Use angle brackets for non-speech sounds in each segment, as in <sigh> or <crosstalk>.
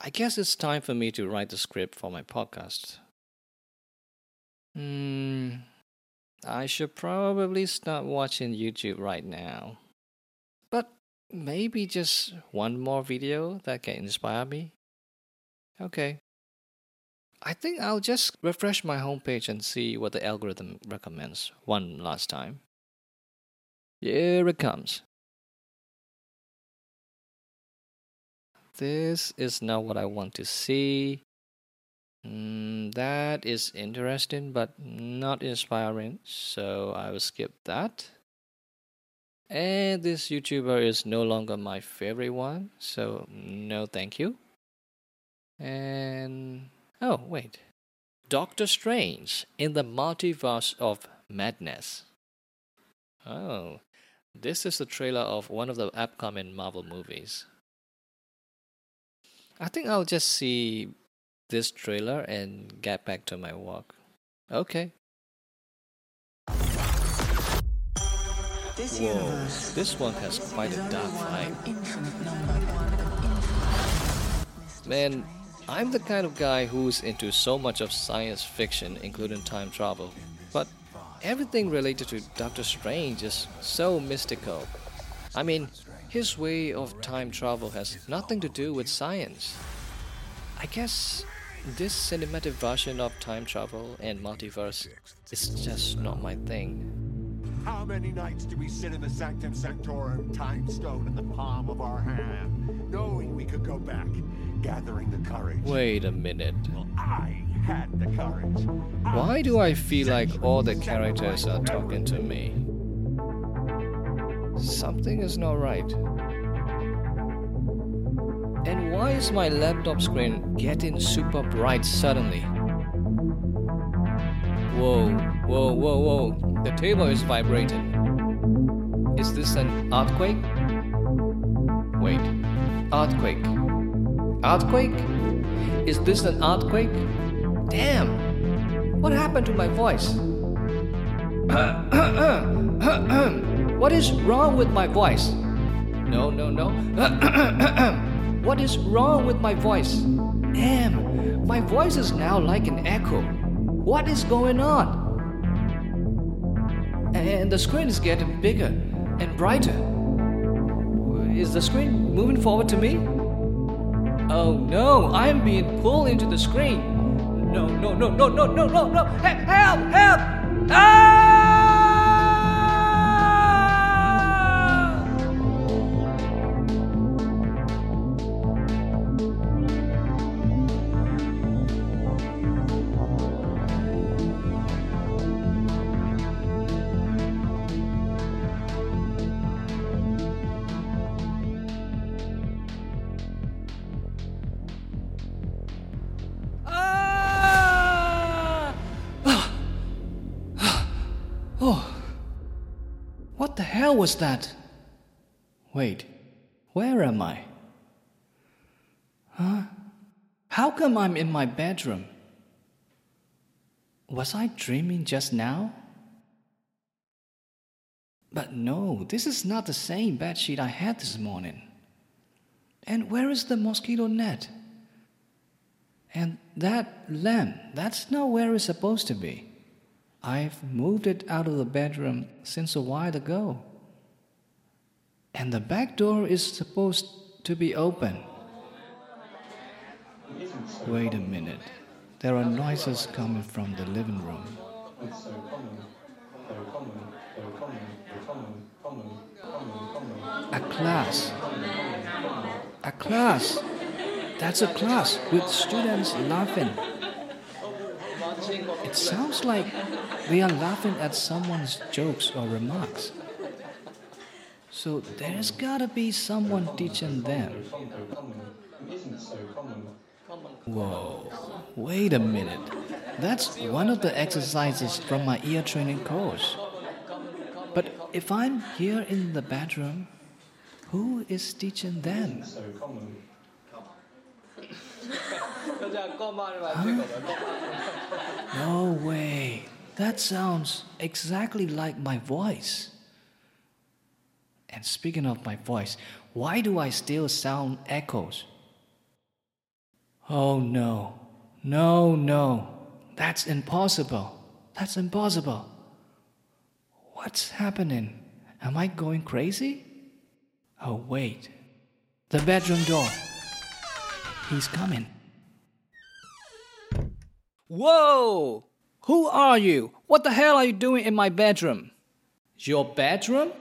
I guess it's time for me to write the script for my podcast. Hmm, I should probably start watching YouTube right now. But maybe just one more video that can inspire me? Okay. I think I'll just refresh my homepage and see what the algorithm recommends one last time. Here it comes. This is not what I want to see. Mm, that is interesting but not inspiring, so I will skip that. And this YouTuber is no longer my favorite one, so no thank you. And oh, wait. Doctor Strange in the Multiverse of Madness. Oh, this is the trailer of one of the upcoming Marvel movies. I think I'll just see this trailer and get back to my work. Okay. This Whoa, universe this one has quite a dark vibe. infinite number of infinite Man, I'm the kind of guy who's into so much of science fiction, including time travel. But everything related to Doctor Strange is so mystical. I mean, his way of time travel has nothing to do with science. I guess this cinematic version of time travel and multiverse is just not my thing. How many nights do we sit in the Sanctum Sanctorum, time stone in the palm of our hand, knowing we could go back, gathering the courage? Wait a minute. Well, I had the courage. Why do I feel like all the characters are talking to me? Something is not right. And why is my laptop screen getting super bright suddenly? Whoa, whoa, whoa, whoa. The table is vibrating. Is this an earthquake? Wait, earthquake. Earthquake? Is this an earthquake? Damn! What happened to my voice? What is wrong with my voice? No, no, no. <clears throat> what is wrong with my voice? Damn! My voice is now like an echo. What is going on? And the screen is getting bigger and brighter. Is the screen moving forward to me? Oh no, I am being pulled into the screen. No, no, no, no, no, no, no, no. He- Help! Help! Ah! Ah! Was that? Wait, where am I? Huh? How come I'm in my bedroom? Was I dreaming just now? But no, this is not the same bedsheet I had this morning. And where is the mosquito net? And that lamp, that's not where it's supposed to be. I've moved it out of the bedroom since a while ago. And the back door is supposed to be open. Wait a minute. There are noises coming from the living room. A class. A class. That's a class with students laughing. It sounds like they are laughing at someone's jokes or remarks. So there's gotta be someone teaching them. Whoa, wait a minute. That's one of the exercises from my ear training course. But if I'm here in the bedroom, who is teaching them? No way. That sounds exactly like my voice. And speaking of my voice, why do I still sound echoes? Oh no, no, no. That's impossible. That's impossible. What's happening? Am I going crazy? Oh, wait. The bedroom door. He's coming. Whoa! Who are you? What the hell are you doing in my bedroom? Your bedroom?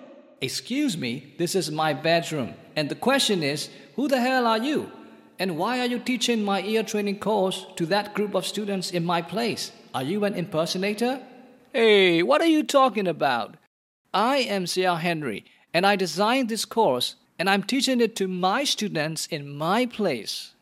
Excuse me, this is my bedroom. And the question is, who the hell are you? And why are you teaching my ear training course to that group of students in my place? Are you an impersonator? Hey, what are you talking about? I am Sia Henry, and I designed this course, and I'm teaching it to my students in my place.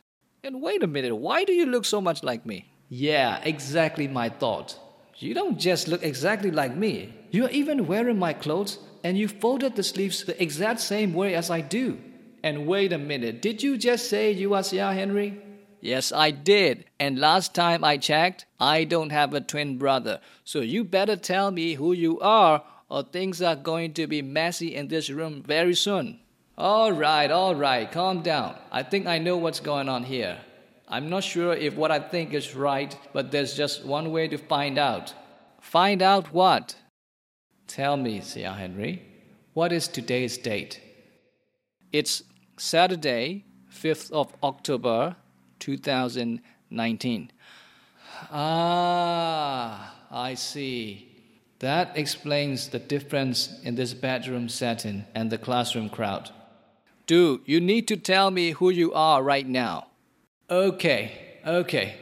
And wait a minute, why do you look so much like me? Yeah, exactly my thought. You don't just look exactly like me. You're even wearing my clothes, and you folded the sleeves the exact same way as I do. And wait a minute, did you just say you are Sia Henry? Yes, I did. And last time I checked, I don't have a twin brother. So you better tell me who you are, or things are going to be messy in this room very soon. All right, all right, calm down. I think I know what's going on here. I'm not sure if what I think is right, but there's just one way to find out. Find out what? Tell me, Sia Henry, what is today's date? It's Saturday, 5th of October, 2019. Ah, I see. That explains the difference in this bedroom setting and the classroom crowd. Dude, you need to tell me who you are right now. Okay, okay.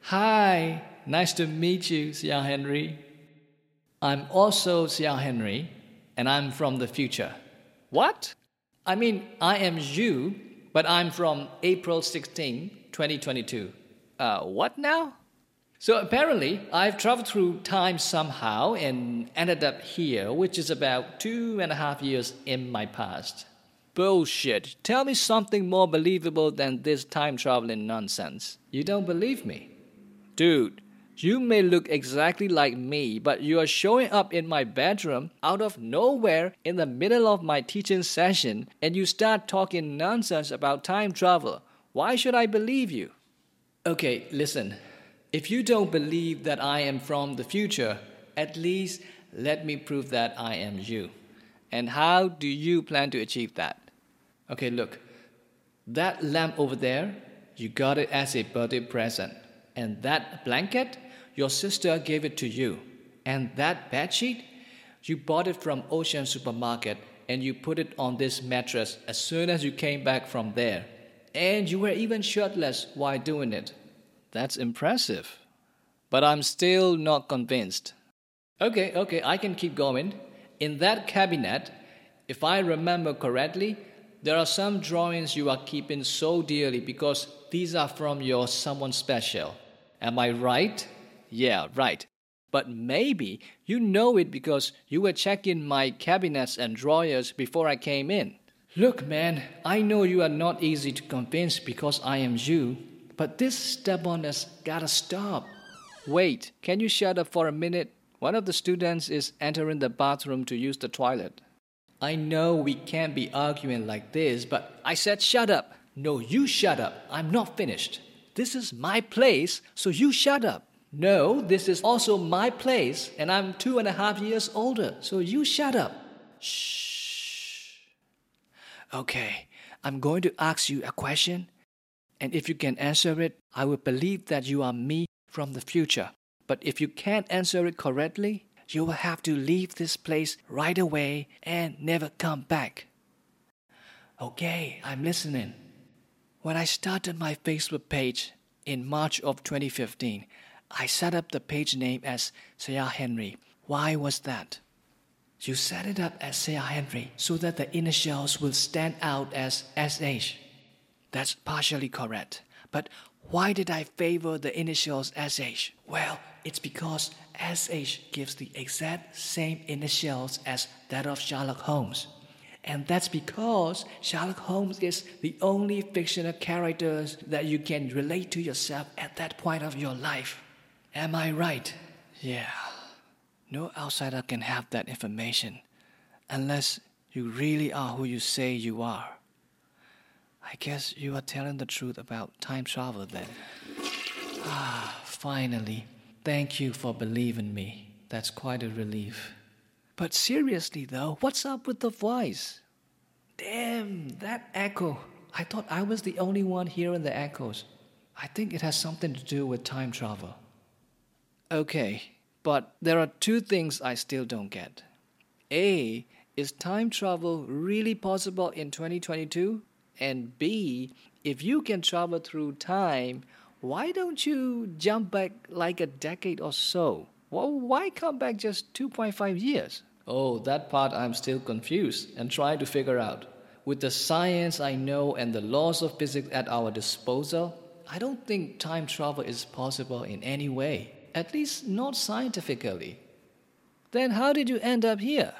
Hi, nice to meet you, Sia Henry. I'm also Sia Henry, and I'm from the future. What? I mean, I am you, but I'm from April 16, 2022. Uh, what now? So apparently, I've traveled through time somehow and ended up here, which is about two and a half years in my past. Bullshit. Tell me something more believable than this time traveling nonsense. You don't believe me? Dude, you may look exactly like me, but you are showing up in my bedroom out of nowhere in the middle of my teaching session and you start talking nonsense about time travel. Why should I believe you? Okay, listen. If you don't believe that I am from the future, at least let me prove that I am you. And how do you plan to achieve that? Okay, look. That lamp over there, you got it as a birthday present. And that blanket, your sister gave it to you. And that bedsheet, you bought it from Ocean Supermarket and you put it on this mattress as soon as you came back from there. And you were even shirtless while doing it. That's impressive. But I'm still not convinced. Okay, okay, I can keep going. In that cabinet, if I remember correctly, there are some drawings you are keeping so dearly because these are from your someone special. Am I right? Yeah, right. But maybe you know it because you were checking my cabinets and drawers before I came in. Look, man, I know you are not easy to convince because I am you, but this stubbornness gotta stop. Wait, can you shut up for a minute? One of the students is entering the bathroom to use the toilet. I know we can't be arguing like this, but I said shut up. No, you shut up. I'm not finished. This is my place, so you shut up. No, this is also my place, and I'm two and a half years older, so you shut up. Shh. Okay, I'm going to ask you a question, and if you can answer it, I will believe that you are me from the future. But if you can't answer it correctly, you will have to leave this place right away and never come back. Okay, I'm listening. When I started my Facebook page in March of 2015, I set up the page name as Saya Henry. Why was that? You set it up as Saya Henry so that the initials will stand out as SH. That's partially correct. But why did I favor the initials SH? Well, it's because SH gives the exact same initials as that of Sherlock Holmes. And that's because Sherlock Holmes is the only fictional character that you can relate to yourself at that point of your life. Am I right? Yeah. No outsider can have that information unless you really are who you say you are. I guess you are telling the truth about time travel then. Ah, finally. Thank you for believing me. That's quite a relief. But seriously though, what's up with the voice? Damn, that echo. I thought I was the only one hearing the echoes. I think it has something to do with time travel. Okay, but there are two things I still don't get. A, is time travel really possible in 2022? And B, if you can travel through time, why don't you jump back like a decade or so? Well, why come back just 2.5 years? Oh, that part I'm still confused and trying to figure out. With the science I know and the laws of physics at our disposal, I don't think time travel is possible in any way, at least not scientifically. Then how did you end up here?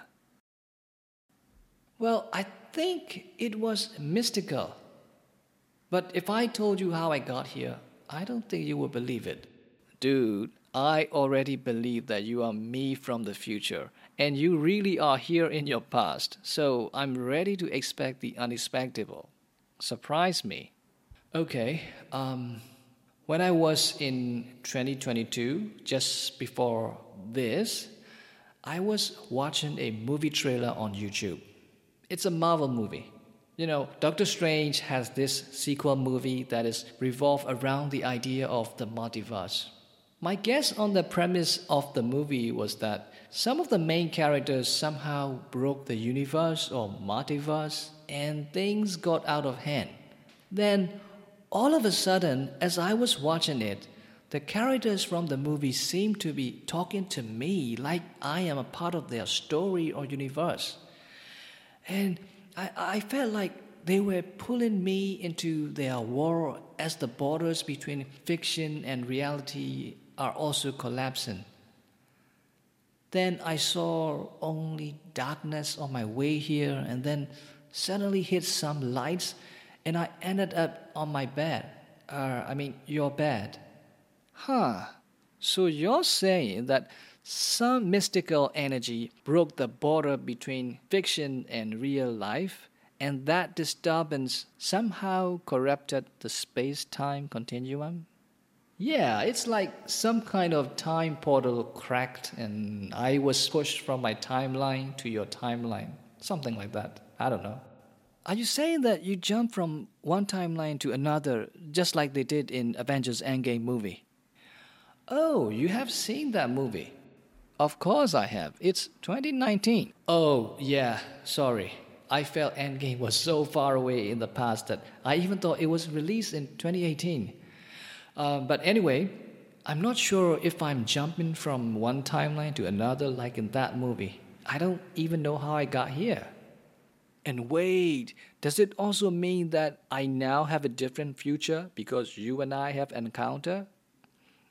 Well, I think it was mystical. But if I told you how I got here, I don't think you would believe it. Dude, I already believe that you are me from the future, and you really are here in your past, so I'm ready to expect the unexpected. Surprise me. Okay, um, when I was in 2022, just before this, I was watching a movie trailer on YouTube. It's a Marvel movie. You know, Doctor Strange has this sequel movie that is revolved around the idea of the multiverse. My guess on the premise of the movie was that some of the main characters somehow broke the universe or multiverse and things got out of hand. Then, all of a sudden, as I was watching it, the characters from the movie seemed to be talking to me like I am a part of their story or universe. And I, I felt like they were pulling me into their world as the borders between fiction and reality are also collapsing. Then I saw only darkness on my way here, and then suddenly hit some lights, and I ended up on my bed. Uh, I mean, your bed. Huh. So you're saying that some mystical energy broke the border between fiction and real life, and that disturbance somehow corrupted the space time continuum? Yeah, it's like some kind of time portal cracked, and I was pushed from my timeline to your timeline. Something like that. I don't know. Are you saying that you jump from one timeline to another, just like they did in Avengers Endgame movie? Oh, you have seen that movie. Of course I have. It's 2019. Oh, yeah, sorry. I felt Endgame was so far away in the past that I even thought it was released in 2018. Uh, but anyway, I'm not sure if I'm jumping from one timeline to another like in that movie. I don't even know how I got here. And wait, does it also mean that I now have a different future because you and I have encounter?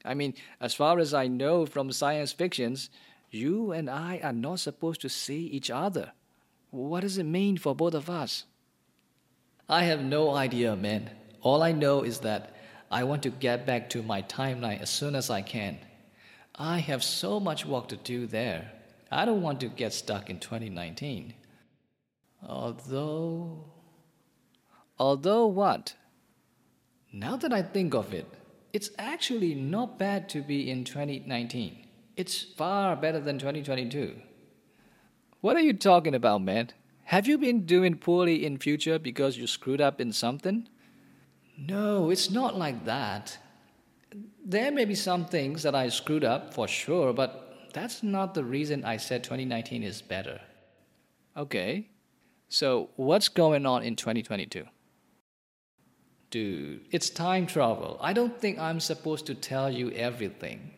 I mean, as far as I know from science fictions, you and I are not supposed to see each other. What does it mean for both of us? I have no idea, man. All I know is that I want to get back to my timeline as soon as I can. I have so much work to do there. I don't want to get stuck in 2019. Although. Although what? Now that I think of it, it's actually not bad to be in 2019. It's far better than 2022. What are you talking about, man? Have you been doing poorly in future because you screwed up in something? No, it's not like that. There may be some things that I screwed up for sure, but that's not the reason I said 2019 is better. Okay, so what's going on in 2022? Dude, it's time travel. I don't think I'm supposed to tell you everything.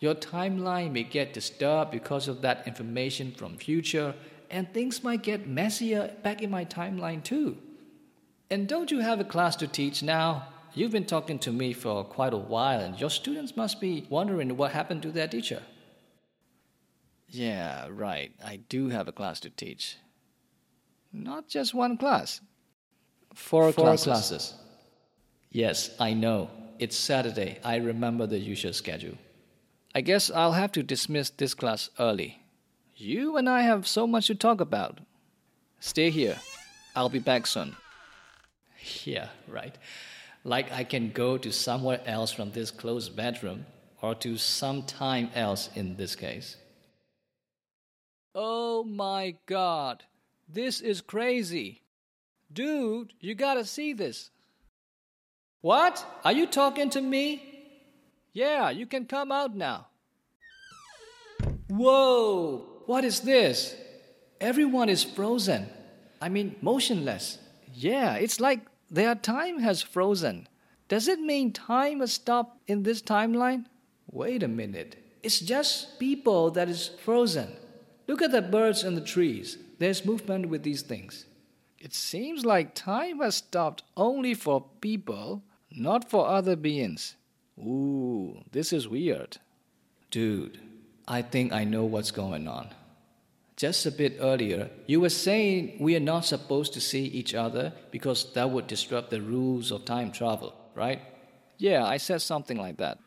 Your timeline may get disturbed because of that information from future, and things might get messier back in my timeline too. And don't you have a class to teach now? You've been talking to me for quite a while, and your students must be wondering what happened to their teacher. Yeah, right. I do have a class to teach. Not just one class. Four, Four classes. classes. Yes, I know. It's Saturday. I remember the usual schedule. I guess I'll have to dismiss this class early. You and I have so much to talk about. Stay here. I'll be back soon. Yeah, right. Like I can go to somewhere else from this closed bedroom, or to some time else in this case. Oh my god, this is crazy. Dude, you gotta see this. What? Are you talking to me? Yeah, you can come out now. Whoa! What is this? Everyone is frozen. I mean, motionless. Yeah, it's like their time has frozen. Does it mean time has stopped in this timeline? Wait a minute. It's just people that is frozen. Look at the birds and the trees. There's movement with these things. It seems like time has stopped only for people, not for other beings. Ooh, this is weird. Dude, I think I know what's going on. Just a bit earlier, you were saying we are not supposed to see each other because that would disrupt the rules of time travel, right? Yeah, I said something like that.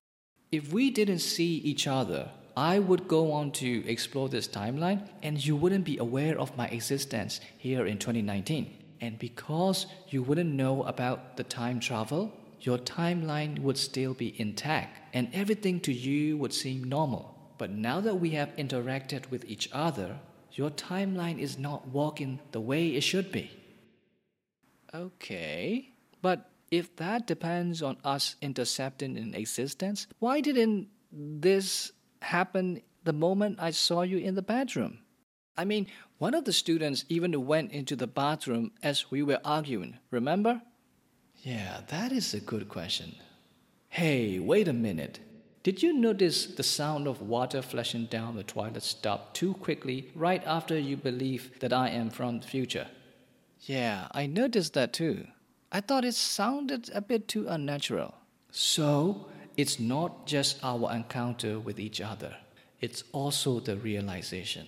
If we didn't see each other, I would go on to explore this timeline and you wouldn't be aware of my existence here in 2019. And because you wouldn't know about the time travel, your timeline would still be intact and everything to you would seem normal. But now that we have interacted with each other, your timeline is not working the way it should be. Okay, but if that depends on us intercepting an existence, why didn't this happen the moment I saw you in the bedroom? I mean, one of the students even went into the bathroom as we were arguing, remember? Yeah, that is a good question. Hey, wait a minute. Did you notice the sound of water flashing down the toilet stopped too quickly right after you believe that I am from the future? Yeah, I noticed that too. I thought it sounded a bit too unnatural. So, it's not just our encounter with each other, it's also the realization.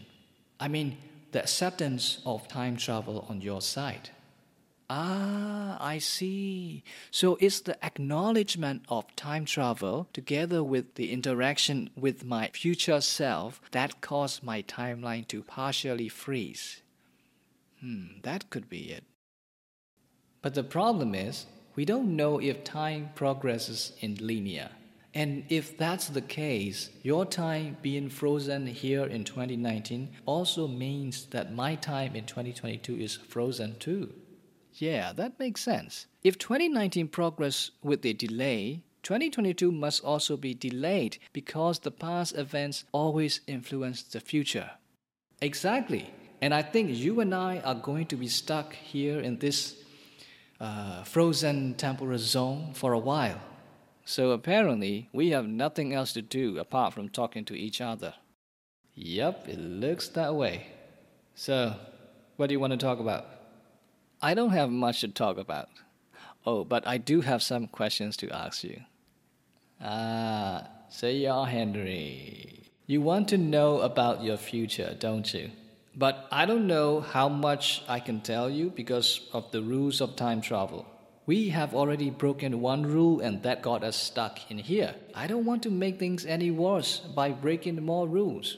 I mean, the acceptance of time travel on your side. Ah, I see. So it's the acknowledgement of time travel together with the interaction with my future self that caused my timeline to partially freeze. Hmm, that could be it. But the problem is, we don't know if time progresses in linear. And if that's the case, your time being frozen here in 2019 also means that my time in 2022 is frozen too. Yeah, that makes sense. If 2019 progress with a delay, 2022 must also be delayed because the past events always influence the future. Exactly. And I think you and I are going to be stuck here in this uh, frozen temporal zone for a while. So apparently, we have nothing else to do apart from talking to each other. Yep, it looks that way. So, what do you want to talk about? I don't have much to talk about. Oh, but I do have some questions to ask you. Ah, so you're Henry. You want to know about your future, don't you? But I don't know how much I can tell you because of the rules of time travel. We have already broken one rule and that got us stuck in here. I don't want to make things any worse by breaking more rules.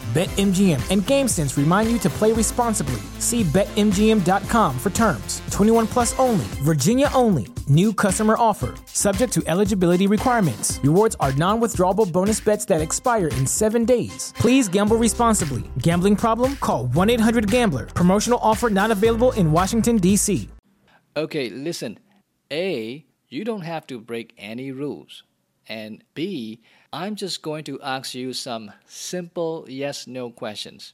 BetMGM and GameSense remind you to play responsibly. See BetMGM.com for terms. 21 plus only, Virginia only. New customer offer, subject to eligibility requirements. Rewards are non withdrawable bonus bets that expire in seven days. Please gamble responsibly. Gambling problem? Call 1 800 Gambler. Promotional offer not available in Washington, D.C. Okay, listen. A, you don't have to break any rules. And B, I'm just going to ask you some simple yes no questions.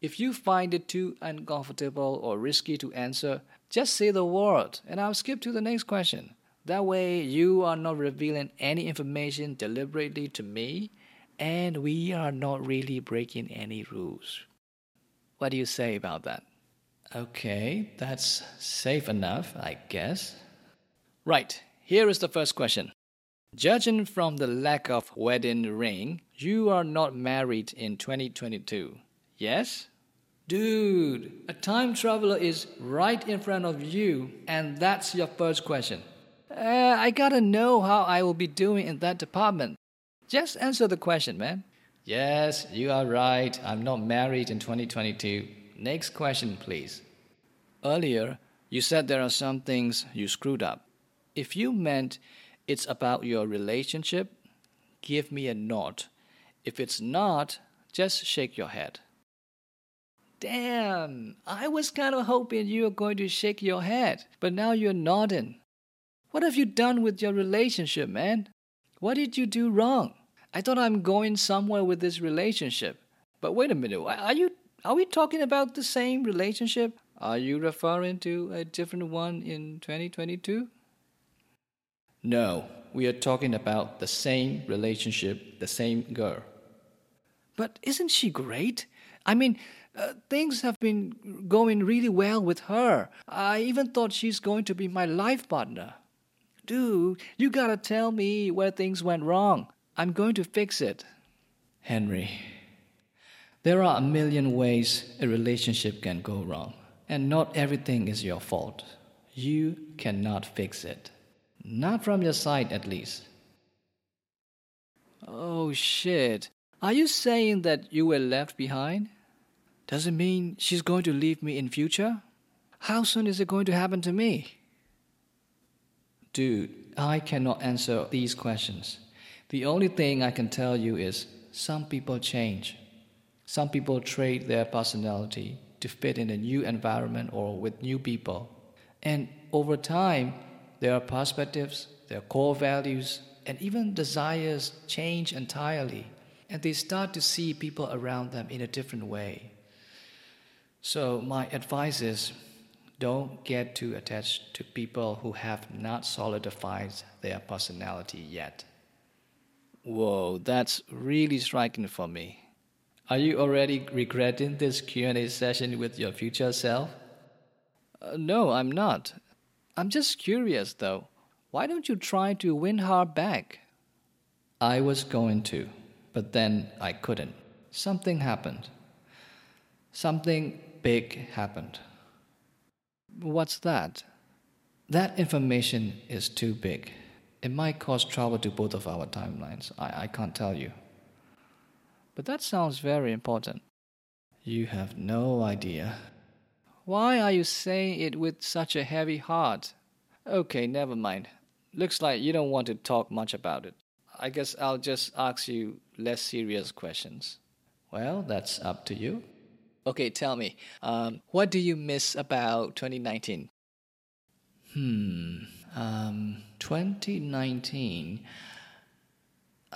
If you find it too uncomfortable or risky to answer, just say the word and I'll skip to the next question. That way, you are not revealing any information deliberately to me, and we are not really breaking any rules. What do you say about that? Okay, that's safe enough, I guess. Right, here is the first question. Judging from the lack of wedding ring, you are not married in 2022. Yes? Dude, a time traveler is right in front of you, and that's your first question. Uh, I gotta know how I will be doing in that department. Just answer the question, man. Yes, you are right. I'm not married in 2022. Next question, please. Earlier, you said there are some things you screwed up. If you meant it's about your relationship, give me a nod. If it's not, just shake your head. Damn, I was kind of hoping you were going to shake your head, but now you're nodding. What have you done with your relationship, man? What did you do wrong? I thought I'm going somewhere with this relationship. But wait a minute, are you are we talking about the same relationship? Are you referring to a different one in 2022? No, we are talking about the same relationship, the same girl. But isn't she great? I mean, uh, things have been going really well with her. I even thought she's going to be my life partner. Dude, you gotta tell me where things went wrong. I'm going to fix it. Henry, there are a million ways a relationship can go wrong, and not everything is your fault. You cannot fix it. Not from your side, at least. Oh shit. Are you saying that you were left behind? Does it mean she's going to leave me in future? How soon is it going to happen to me? Dude, I cannot answer these questions. The only thing I can tell you is some people change. Some people trade their personality to fit in a new environment or with new people. And over time, their perspectives, their core values, and even desires change entirely. And they start to see people around them in a different way. So, my advice is don't get too attached to people who have not solidified their personality yet. Whoa, that's really striking for me. Are you already regretting this Q&A session with your future self? Uh, no, I'm not. I'm just curious though. Why don't you try to win her back? I was going to, but then I couldn't. Something happened. Something big happened. What's that? That information is too big. It might cause trouble to both of our timelines. I, I can't tell you. But that sounds very important. You have no idea. Why are you saying it with such a heavy heart? Okay, never mind. Looks like you don't want to talk much about it. I guess I'll just ask you less serious questions. Well, that's up to you. Okay, tell me, um, what do you miss about 2019? Hmm, um, 2019.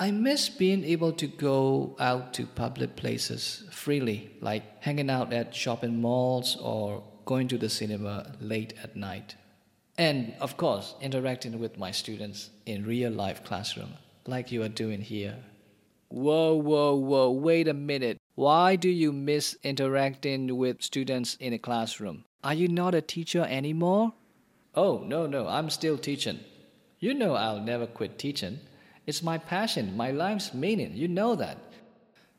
I miss being able to go out to public places freely, like hanging out at shopping malls or going to the cinema late at night. And of course, interacting with my students in real life classroom, like you are doing here. Whoa, whoa, whoa, wait a minute. Why do you miss interacting with students in a classroom? Are you not a teacher anymore? Oh, no, no, I'm still teaching. You know I'll never quit teaching. It's my passion, my life's meaning. You know that.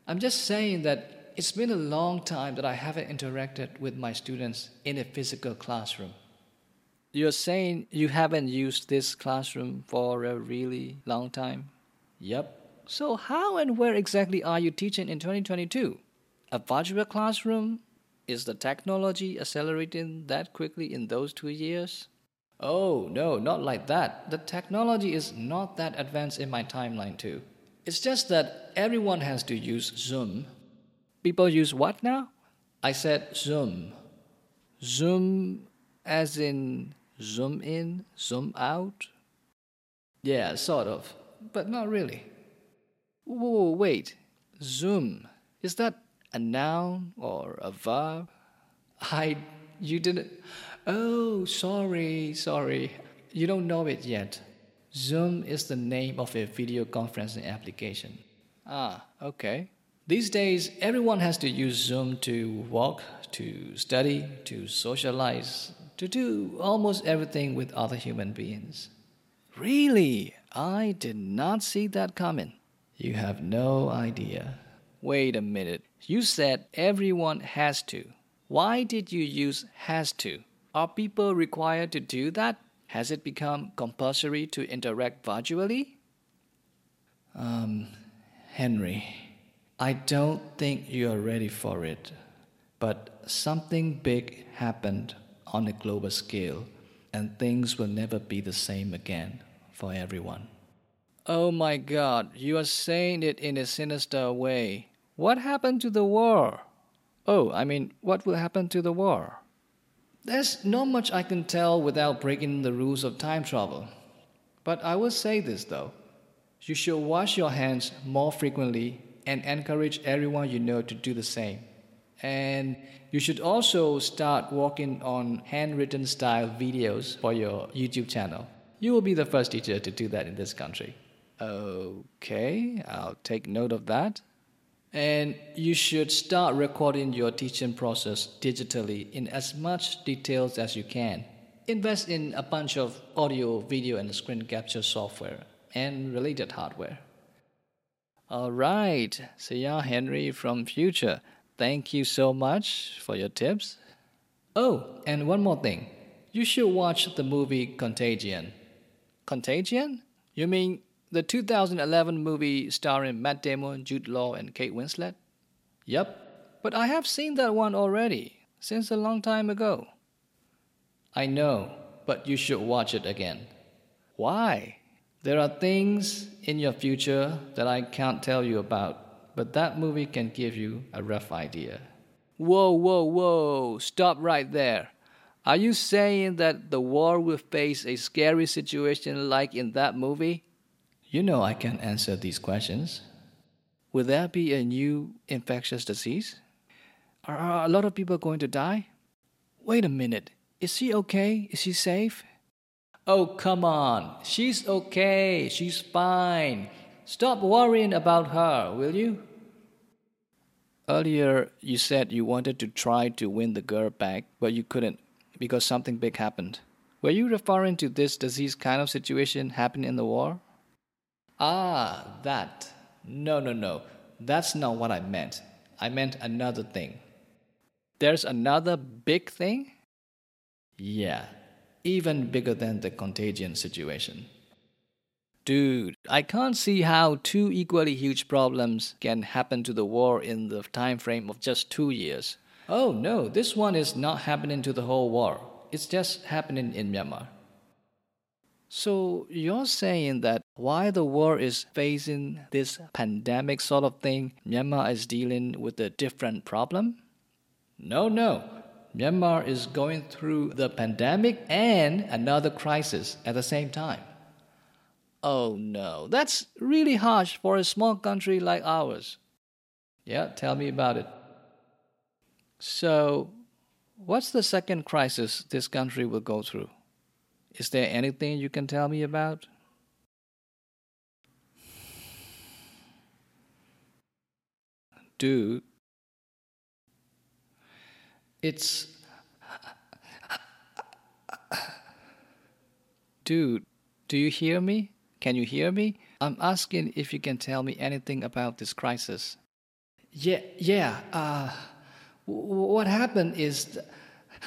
I'm just saying that it's been a long time that I haven't interacted with my students in a physical classroom. You're saying you haven't used this classroom for a really long time? Yep. So, how and where exactly are you teaching in 2022? A virtual classroom? Is the technology accelerating that quickly in those two years? Oh, no, not like that. The technology is not that advanced in my timeline, too. It's just that everyone has to use Zoom. People use what now? I said Zoom. Zoom as in zoom in, zoom out? Yeah, sort of, but not really. Whoa, wait. Zoom. Is that a noun or a verb? I. You didn't. Oh, sorry, sorry. You don't know it yet. Zoom is the name of a video conferencing application. Ah, okay. These days, everyone has to use Zoom to work, to study, to socialize, to do almost everything with other human beings. Really? I did not see that coming. You have no idea. Wait a minute. You said everyone has to. Why did you use has to? Are people required to do that? Has it become compulsory to interact virtually? Um, Henry, I don't think you are ready for it. But something big happened on a global scale, and things will never be the same again for everyone. Oh my god, you are saying it in a sinister way. What happened to the war? Oh, I mean, what will happen to the war? There's not much I can tell without breaking the rules of time travel. But I will say this though you should wash your hands more frequently and encourage everyone you know to do the same. And you should also start working on handwritten style videos for your YouTube channel. You will be the first teacher to do that in this country. Okay, I'll take note of that. And you should start recording your teaching process digitally in as much details as you can. Invest in a bunch of audio, video, and screen capture software and related hardware. All right, Sia Henry from Future. Thank you so much for your tips. Oh, and one more thing. You should watch the movie Contagion. Contagion? You mean the 2011 movie starring Matt Damon, Jude Law, and Kate Winslet? Yep, but I have seen that one already, since a long time ago. I know, but you should watch it again. Why? There are things in your future that I can't tell you about, but that movie can give you a rough idea. Whoa, whoa, whoa, stop right there. Are you saying that the war will face a scary situation like in that movie? You know I can answer these questions. Will there be a new infectious disease? Are a lot of people going to die? Wait a minute. Is she okay? Is she safe? Oh, come on. She's okay. She's fine. Stop worrying about her, will you? Earlier, you said you wanted to try to win the girl back, but you couldn't because something big happened. Were you referring to this disease kind of situation happening in the war? Ah, that. No, no, no. That's not what I meant. I meant another thing. There's another big thing? Yeah, even bigger than the contagion situation. Dude, I can't see how two equally huge problems can happen to the war in the time frame of just two years. Oh no, this one is not happening to the whole war. It's just happening in Myanmar. So you're saying that while the world is facing this pandemic sort of thing, Myanmar is dealing with a different problem? No, no. Myanmar is going through the pandemic and another crisis at the same time. Oh no, that's really harsh for a small country like ours. Yeah, tell me about it. So, What's the second crisis this country will go through? Is there anything you can tell me about? Dude, it's. Dude, do you hear me? Can you hear me? I'm asking if you can tell me anything about this crisis. Yeah, yeah. Uh, what happened is. th-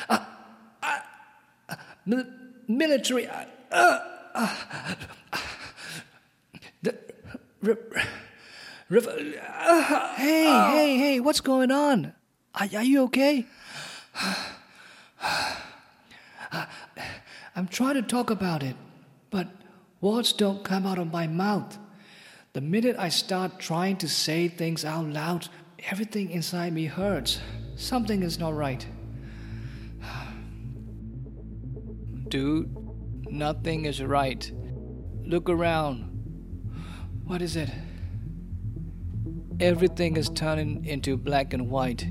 uh, uh, military. Uh, uh, the, re, re, uh, hey, hey, hey, what's going on? Are, are you okay? <sighs> I'm trying to talk about it, but words don't come out of my mouth. The minute I start trying to say things out loud, everything inside me hurts. Something is not right. Dude, nothing is right. Look around. What is it? Everything is turning into black and white.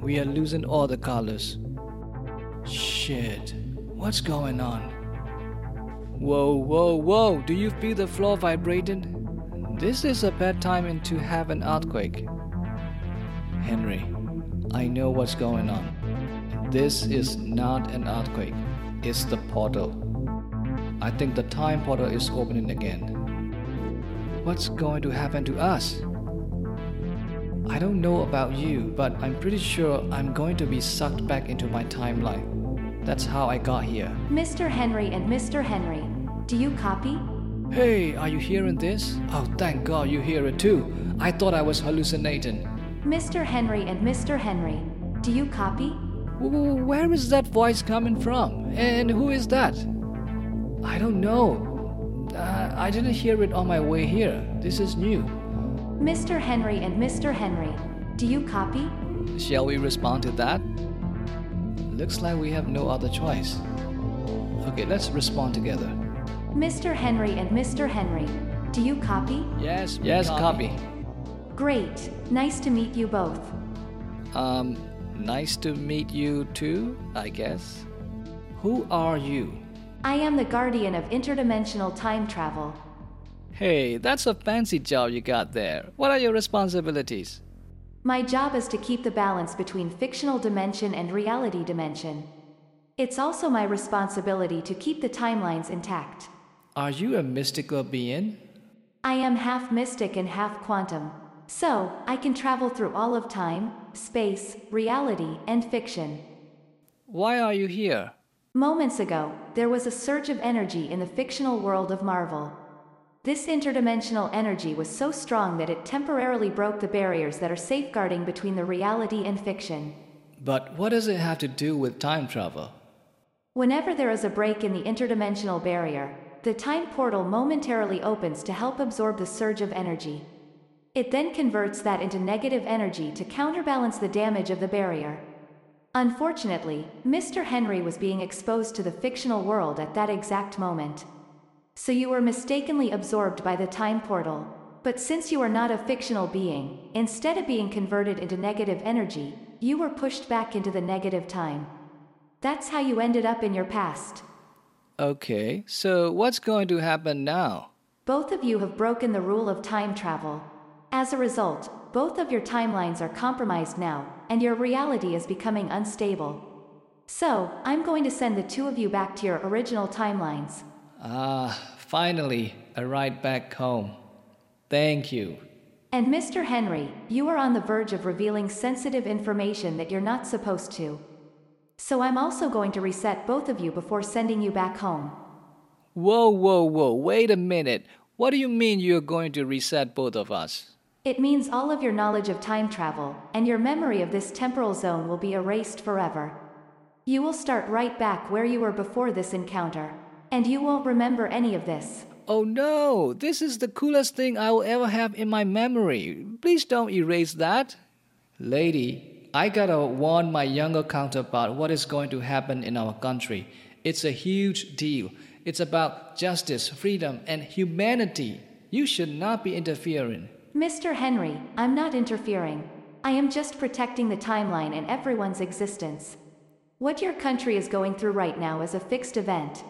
We are losing all the colors. Shit. What's going on? Whoa, whoa, whoa. Do you feel the floor vibrating? This is a bad time to have an earthquake. Henry, I know what's going on. This is not an earthquake, it's the portal. I think the time portal is opening again. What's going to happen to us? I don't know about you, but I'm pretty sure I'm going to be sucked back into my timeline. That's how I got here. Mr. Henry and Mr. Henry, do you copy? Hey, are you hearing this? Oh, thank God you hear it too. I thought I was hallucinating. Mr. Henry and Mr. Henry, do you copy? W- w- Where is that voice coming from? And who is that? I don't know. Uh, I didn't hear it on my way here. This is new. Mr. Henry and Mr. Henry, do you copy? Shall we respond to that? Looks like we have no other choice. Okay, let's respond together. Mr. Henry and Mr. Henry, do you copy? Yes, yes, copy. Great. Nice to meet you both. Um, nice to meet you too, I guess. Who are you? I am the guardian of interdimensional time travel. Hey, that's a fancy job you got there. What are your responsibilities? My job is to keep the balance between fictional dimension and reality dimension. It's also my responsibility to keep the timelines intact. Are you a mystical being? I am half mystic and half quantum, so I can travel through all of time, space, reality, and fiction. Why are you here? Moments ago, there was a surge of energy in the fictional world of Marvel. This interdimensional energy was so strong that it temporarily broke the barriers that are safeguarding between the reality and fiction. But what does it have to do with time travel? Whenever there is a break in the interdimensional barrier, the time portal momentarily opens to help absorb the surge of energy. It then converts that into negative energy to counterbalance the damage of the barrier. Unfortunately, Mr. Henry was being exposed to the fictional world at that exact moment. So you were mistakenly absorbed by the time portal. But since you are not a fictional being, instead of being converted into negative energy, you were pushed back into the negative time. That's how you ended up in your past. Okay, so what's going to happen now? Both of you have broken the rule of time travel. As a result, both of your timelines are compromised now, and your reality is becoming unstable. So, I'm going to send the two of you back to your original timelines. Ah, finally, a ride back home. Thank you. And Mr. Henry, you are on the verge of revealing sensitive information that you're not supposed to. So I'm also going to reset both of you before sending you back home. Whoa, whoa, whoa, wait a minute. What do you mean you're going to reset both of us? It means all of your knowledge of time travel and your memory of this temporal zone will be erased forever. You will start right back where you were before this encounter, and you won't remember any of this. Oh no, this is the coolest thing I will ever have in my memory. Please don't erase that. Lady, I gotta warn my younger counterpart what is going to happen in our country. It's a huge deal. It's about justice, freedom, and humanity. You should not be interfering. Mr. Henry, I'm not interfering. I am just protecting the timeline and everyone's existence. What your country is going through right now is a fixed event.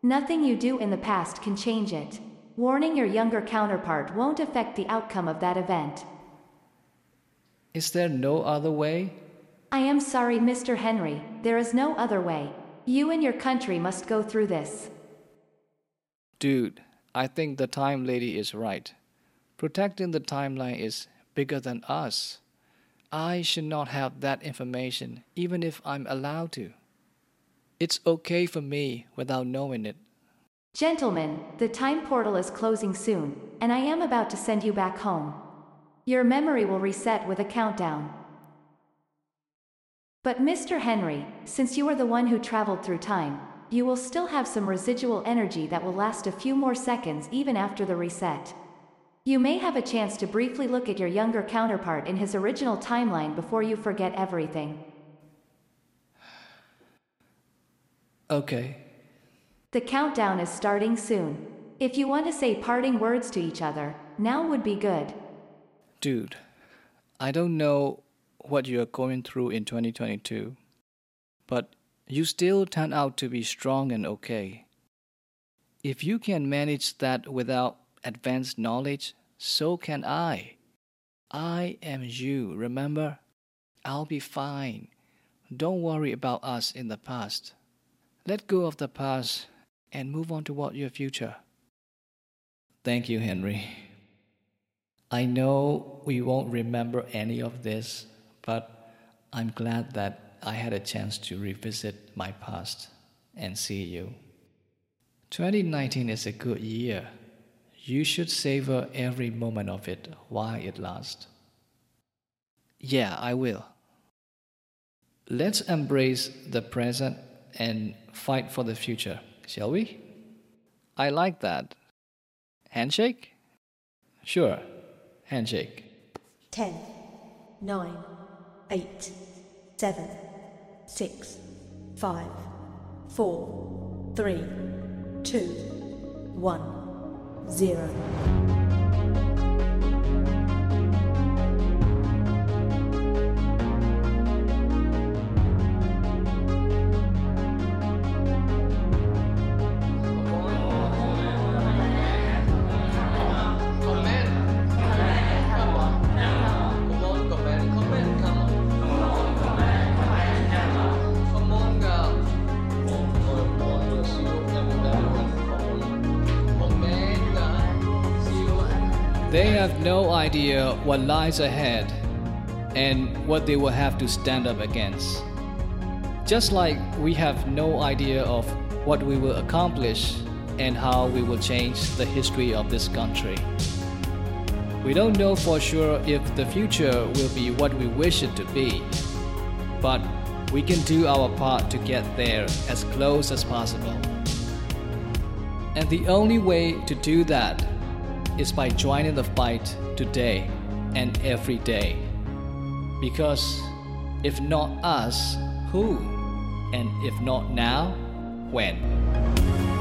Nothing you do in the past can change it. Warning your younger counterpart won't affect the outcome of that event. Is there no other way? I am sorry, Mr. Henry, there is no other way. You and your country must go through this. Dude, I think the Time Lady is right. Protecting the timeline is bigger than us. I should not have that information, even if I'm allowed to. It's okay for me without knowing it. Gentlemen, the time portal is closing soon, and I am about to send you back home. Your memory will reset with a countdown. But Mr. Henry, since you are the one who traveled through time, you will still have some residual energy that will last a few more seconds even after the reset. You may have a chance to briefly look at your younger counterpart in his original timeline before you forget everything. Okay. The countdown is starting soon. If you want to say parting words to each other, now would be good. Dude, I don't know what you are going through in 2022, but you still turn out to be strong and okay. If you can manage that without advanced knowledge, so can I. I am you, remember? I'll be fine. Don't worry about us in the past. Let go of the past and move on toward your future. Thank you, Henry. I know we won't remember any of this, but I'm glad that I had a chance to revisit my past and see you. 2019 is a good year. You should savor every moment of it while it lasts. Yeah, I will. Let's embrace the present and fight for the future, shall we? I like that. Handshake? Sure, handshake. 10, 9, 8, 7, 6, 5, 4, 3, 2, 1, 0. Have no idea what lies ahead and what they will have to stand up against. Just like we have no idea of what we will accomplish and how we will change the history of this country. We don't know for sure if the future will be what we wish it to be, but we can do our part to get there as close as possible. And the only way to do that is by joining the fight today and every day. Because if not us, who? And if not now, when?